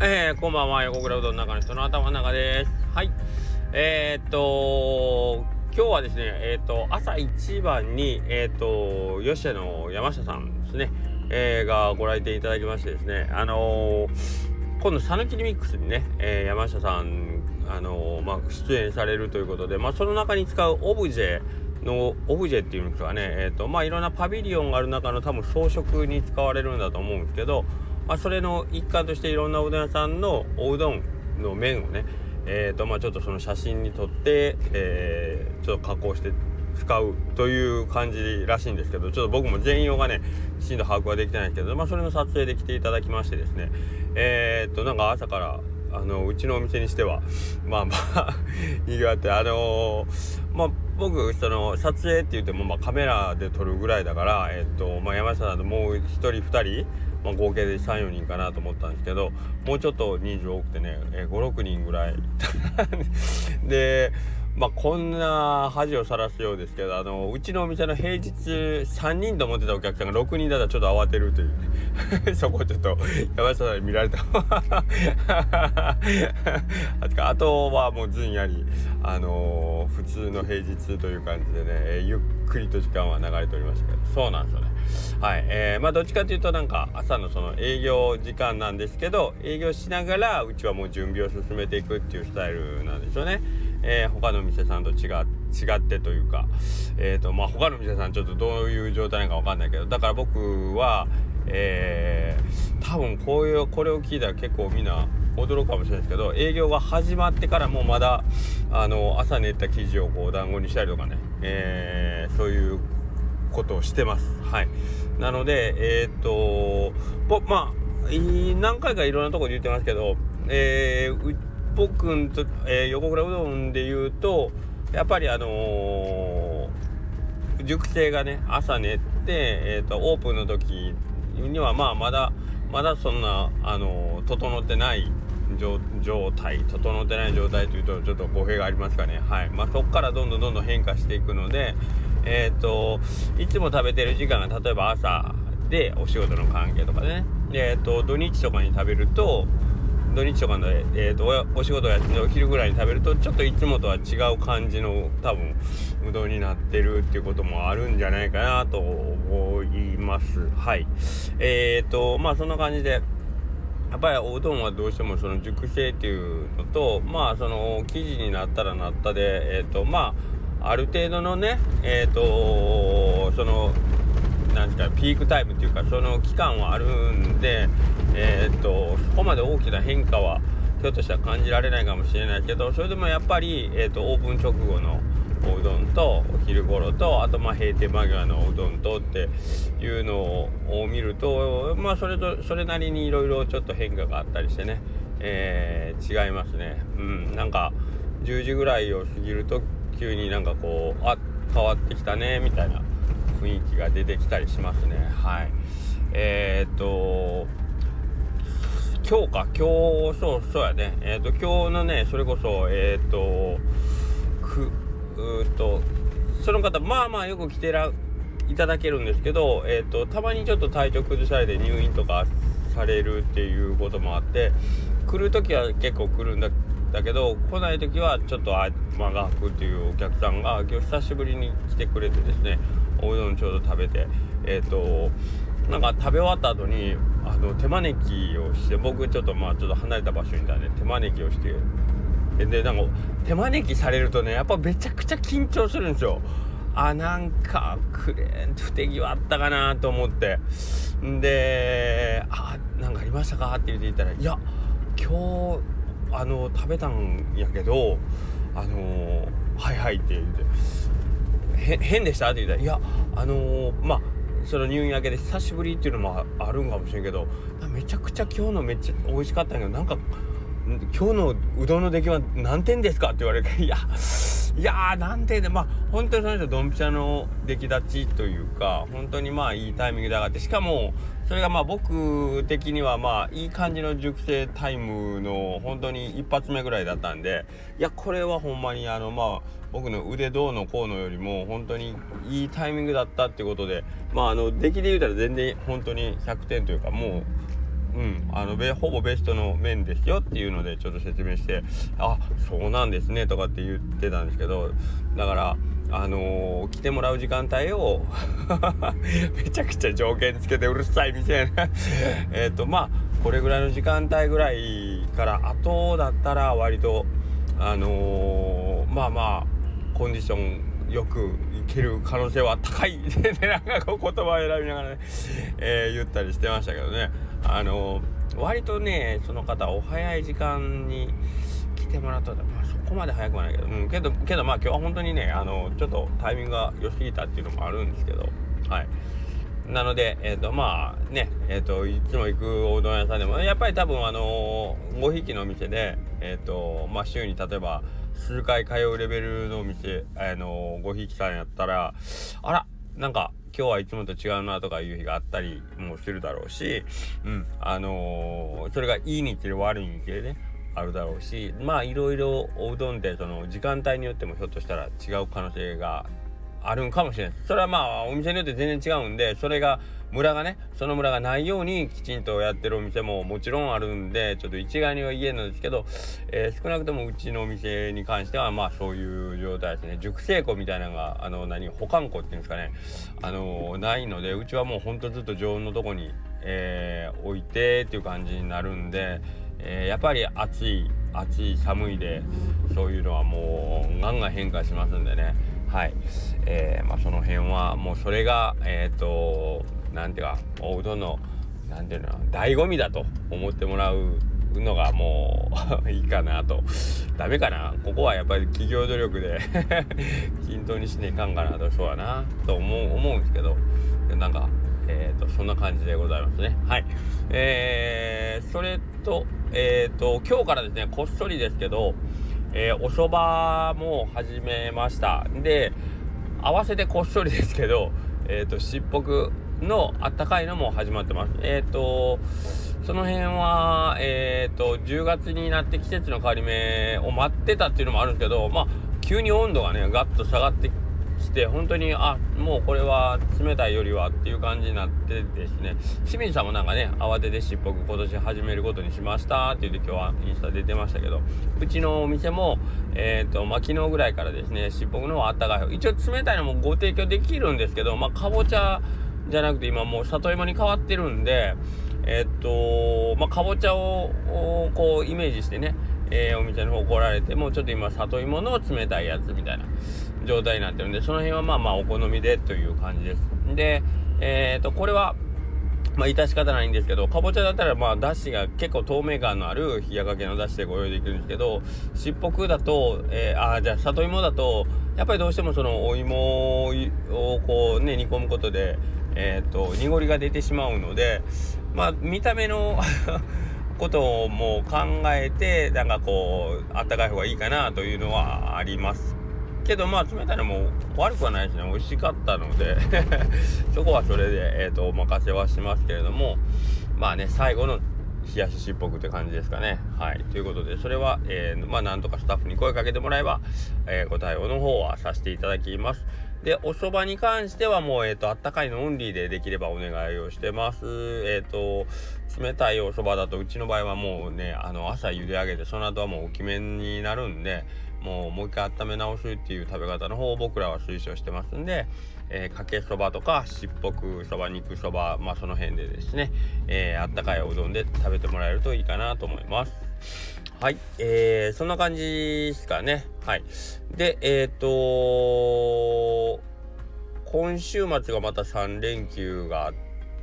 えー、こんばんは、横倉うどんの中の人の頭の中です。はい。えー、っと、今日はですね、えー、っと、朝一番に、えー、っと、吉田の山下さんですね、えー、がご来店いただきましてですね、あの今度、さぬきリミックスにね、え山下さん、あのまあ、出演されるということで、まあ、その中に使うオブジェ、のオブジェっていうんですかね、えーとまあ、いろんなパビリオンがある中の多分装飾に使われるんだと思うんですけど、まあ、それの一環としていろんなおうどん屋さんのおうどんの麺をね、えーとまあ、ちょっとその写真に撮って、えー、ちょっと加工して使うという感じらしいんですけどちょっと僕も全容がねきちんと把握はできてないんですけど、まあ、それの撮影で来ていただきましてですね。えー、っとなんか朝からあのうちのお店にしてはまあまあ にぎわってあのー、まあ僕その撮影って言ってもまあカメラで撮るぐらいだからえっとまあ山下さんともう1人2人まあ、合計で34人かなと思ったんですけどもうちょっと人数多くてね、えー、56人ぐらい。でまあこんな恥をさらすようですけどあのうちのお店の平日3人と思ってたお客さんが6人だったらちょっと慌てるというね。そこちょっと山下さんに見られた。あとはもうずんやりあのー、普通の平日という感じでね、ゆっくりと時間は流れておりましたけど。そうなんですよね。はい。えー、まあどっちかというとなんか朝のその営業時間なんですけど営業しながらうちはもう準備を進めていくっていうスタイルなんでしょうね。えー、他の店さんと違ってというか、えーとまあ、他の店さんちょっとどういう状態なのか分かんないけどだから僕は、えー、多分こういうこれを聞いたら結構みんな驚くかもしれないですけど営業が始まってからもうまだあの朝練った生地をこう団子にしたりとかね、えー、そういうことをしてます。はい、なのでえっ、とまあ何回かいろんなところで言ってますけど、えー、ぽくんと、えー、横倉うどんで言うとやっぱりあのー、熟成がね朝練って、えーと、オープンの時にはまあまだまだそんな、あのー、整ってない状態整ってない状態というとちょっと語弊がありますかね。はい。まあそこからどんどんどんどん変化していくのでえっ、ー、といつも食べてる時間が例えば朝でお仕事の関係とかね。えっ、ー、と土日とかに食べると土日とかの、えーと、お仕事をやってお昼ぐらいに食べるとちょっといつもとは違う感じの多分うどんになってるっていうこともあるんじゃないかなと思います。はい。えーとまあそんな感じでやっぱりおうどんはどうしてもその熟成っていうのとまあその生地になったらなったでえっ、ー、とまあある程度のねえっ、ー、とそのなんですかピークタイムっていうかその期間はあるんでえー、っとそこまで大きな変化はひょっとしたら感じられないかもしれないけどそれでもやっぱり、えー、っとオープン直後のおうどんとお昼頃とあとまあ閉店間際のおうどんとっていうのを見るとまあそれとそれなりにいろいろちょっと変化があったりしてね、えー、違いますね。うん。なんか10時ぐらいを過ぎると急になんかこうあ変わってきたねみたいな。雰囲気が出てきたりしますね。はい。えー、っと今日か。今日そうそうやね。えっ、と今日のねそれこそえっ、とくうっとその方まあまあよく来てらいただけるんですけど、えーと、たまにちょっと体調崩されて入院とかされるっていうこともあって来る時は結構来るんだだけど来ない時はちょっと間が空くっていうお客さんが今日久しぶりに来てくれてですねおうどんちょうど食べてえっ、ー、となんか食べ終わった後にあの手招きをして僕ちょっとまあちょっと離れた場所にいたんで手招きをしてでなんか手招きされるとねやっぱめちゃくちゃ緊張するんですよ。あなんかクレーン不手際あったかなと思ってで「あなんかありましたか?」って言って言ったら「いや今日あの食べたんやけどあのはいはい」って言って「変でした?」って言ったら「いやあのまあその入院明けで久しぶりっていうのもあるんかもしれんけどめちゃくちゃ今日のめっちゃ美味しかったんけどなんか今日のうどんの出来は何点ですかって言われていやいや何点でまあ本当にその人ドンピシャの出来立ちというか本当にまあいいタイミングで上がってしかもそれがまあ僕的にはまあいい感じの熟成タイムの本当に一発目ぐらいだったんでいやこれはほんまにあのまあ僕の腕どうのこうのよりも本当にいいタイミングだったってことでまああの出来で言うたら全然本当に100点というかもううん、あのほぼベストの麺ですよっていうのでちょっと説明してあそうなんですねとかって言ってたんですけどだからあのー、来てもらう時間帯を めちゃくちゃ条件つけてうるさいみたいな。えっとまあこれぐらいの時間帯ぐらいから後だったら割とあのー、まあまあコンディションよくいける可能性は高い。でなんかこう言葉を選びながらね、え、言ったりしてましたけどね。あの割とねその方お早い時間にてもらったら、まあ、そこまで早くはないけど、うん、けどけどまあ今日は本当にねあのちょっとタイミングが良すぎたっていうのもあるんですけど。はい。なので、えっ、ー、と、まあね、えっ、ー、と、いつも行くおうどん屋さんでも、やっぱり多分、あのー、ごひきのお店で、えっ、と、まあ、週に例えば、数回通うレベルのお店、あのごひきさんやったら、あら、なんか、今日はいつもと違うなとかいう日があったりもするだろうし、うん、あのそれがいい日で悪い日でね、あるだろうしまあいろいろおうどんってその時間帯によってもひょっとしたら違う可能性があるんかもしれないそれはまあお店によって全然違うんでそれが村がねその村がないようにきちんとやってるお店ももちろんあるんでちょっと一概には言えないんですけど、えー、少なくともうちのお店に関してはまあそういう状態ですね熟成庫みたいなのがあの何保管庫っていうんですかねあのー、ないのでうちはもうほんとずっと常温のとこに、えー、置いてっていう感じになるんで。えー、やっぱり暑い暑い寒いでそういうのはもうガンガン変化しますんでね。はい、えー、まあ、その辺はもうそれがえっ、ー、と何ていうかおうどんの何ていうの醍醐味だと思ってもらうのがもう いいかなと。ダメかな。ここはやっぱり企業努力で 均等にしねえかんかなとそうやなと思う思うんですけど。なんかえーと、そんな感じでございますね。はい。えー、それと、えーと、今日からですね、こっそりですけど、えー、お蕎麦も始めました。で、合わせてこっそりですけど、えっ、ー、と、しっぽくのあったかいのも始まってます。えっ、ー、と、その辺は、えっ、ー、と、10月になって季節の変わり目を待ってたっていうのもあるんですけど、まあ、急に温度がね、ガッと下がってして本当にあもうこれは冷たいよりはっていう感じになってですね。清水さんもなんかね慌ててしっぽく今年始めることにしましたって言って今日はインスタ出てましたけどうちのお店もえっ、ー、とまあ昨日ぐらいからですねしっぽくのはあったかい一応冷たいのもご提供できるんですけどまあかぼちゃじゃなくて今もう里芋に変わってるんでえっ、ー、とまあかぼちゃをこうイメージしてねえー、お店の方来られてもうちょっと今里芋の冷たいやつみたいな。状態になってるんでその辺はまあまあお好みでという感じです。でえっ、ー、とこれはまあ、致し方ないんですけど、かぼちゃだったら、まあ、だしが結構透明感のある冷やかけのだしでご用意できるんですけど、しっぽくだと、えー、あ、じゃあ、里芋だと、やっぱりどうしてもそのお芋をこうね、煮込むことで、えっ、ー、と、濁りが出てしまうので、まあ、見た目の ことをもう考えてなんかこうあったかい方がいいかなというのはあります。けどまあ冷たいのも悪くはないしね美味しかったので そこはそれで、えーと、お任せはしますけれどもまあね最後の冷やししっぽくって感じですかね。はい。ということで、それは、えー、まあ、なんとかスタッフに声かけてもらえば、えー、ご対応の方はさせていただきます。で、お蕎麦に関してはもう、えっ、ー、と、あったかいのオンリーでできればお願いをしてます。えっ、ー、と、冷たいお蕎麦だと、うちの場合はもうね、あの、朝茹で上げて、その後はもう大きめになるんで、もう、もう一回温め直すっていう食べ方の方を僕らは推奨してますんで、えー、かけそばとか、しっぽくそば、肉そば、まあ、その辺でですね、え、あったかいおうどんで食べてもらえるといいかなと思います。はい、えー、そんな感じですかね。はい。で、えっ、ー、と今週末がまた3連休があっ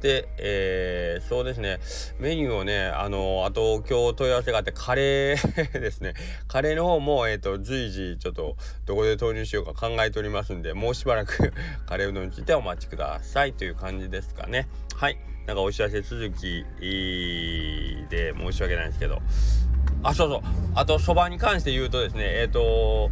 て、えー、そうですね、メニューをね、あの、あと今日問い合わせがあって、カレー ですね、カレーの方も、えっ、ー、と、随時、ちょっと、どこで投入しようか考えておりますんで、もうしばらく カレーうどんについてお待ちくださいという感じですかね。はい。なんかお知らせ続きで申し訳ないんですけど、あ、そうそう。あと、そばに関して言うとですね、えっ、ー、と、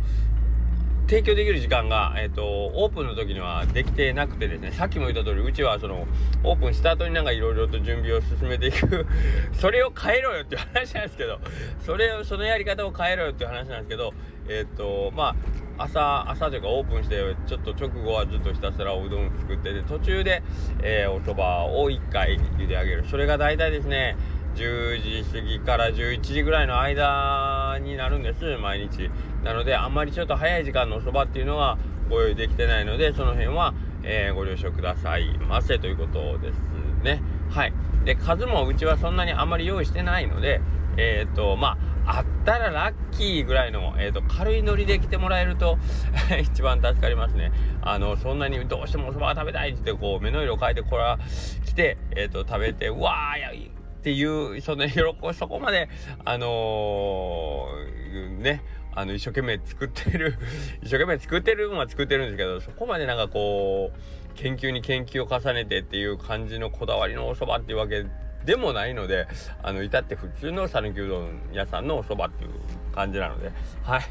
提供できる時間が、えっ、ー、と、オープンの時にはできてなくてですね、さっきも言った通り、うちはその、オープンした後になんかいろいろと準備を進めていく それを変えろよっていう話なんですけど、それを、そのやり方を変えろよっていう話なんですけど、えっ、ー、と、まあ、朝、朝というかオープンして、ちょっと直後はずっとひたすらおうどん作ってて、途中で、えー、お蕎麦を1回茹で上げる。それが大体ですね、10時過ぎから11時ぐらいの間になるんです毎日。なのであんまりちょっと早い時間のそばっていうのはご用意できてないのでその辺は、えー、ご了承くださいませということですね。はい。で数もうちはそんなにあんまり用意してないのでえっ、とまああったらラッキーぐらいの、えーと、軽いノリで来てもらえると 一番助かりますね。あのそんなにどうしてもおそばが食べたいってこう目の色を変えてこれは来て、えーと、食べてうわーやっていうその喜びそこまであのー、ねあの一生懸命作ってる 一生懸命作ってるのは作ってるんですけどそこまでなんかこう研究に研究を重ねてっていう感じのこだわりのお蕎麦っていうわけでもないのであの至って普通の讃岐うどん屋さんのお蕎麦っていう感じなのではい。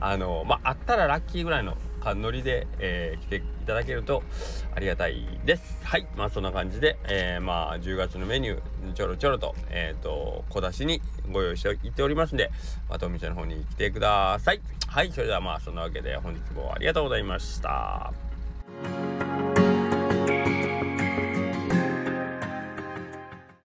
あのまああったらラッキーぐらいの勘乗りで、えー、来ていただけるとありがたいです。はい。まあそんな感じで、えー、まあ10月のメニューちょろちょろとえっ、ー、と小出しにご用意していっておりますんでまたお店の方に来てください。はい。それではまあそんなわけで本日もありがとうございました。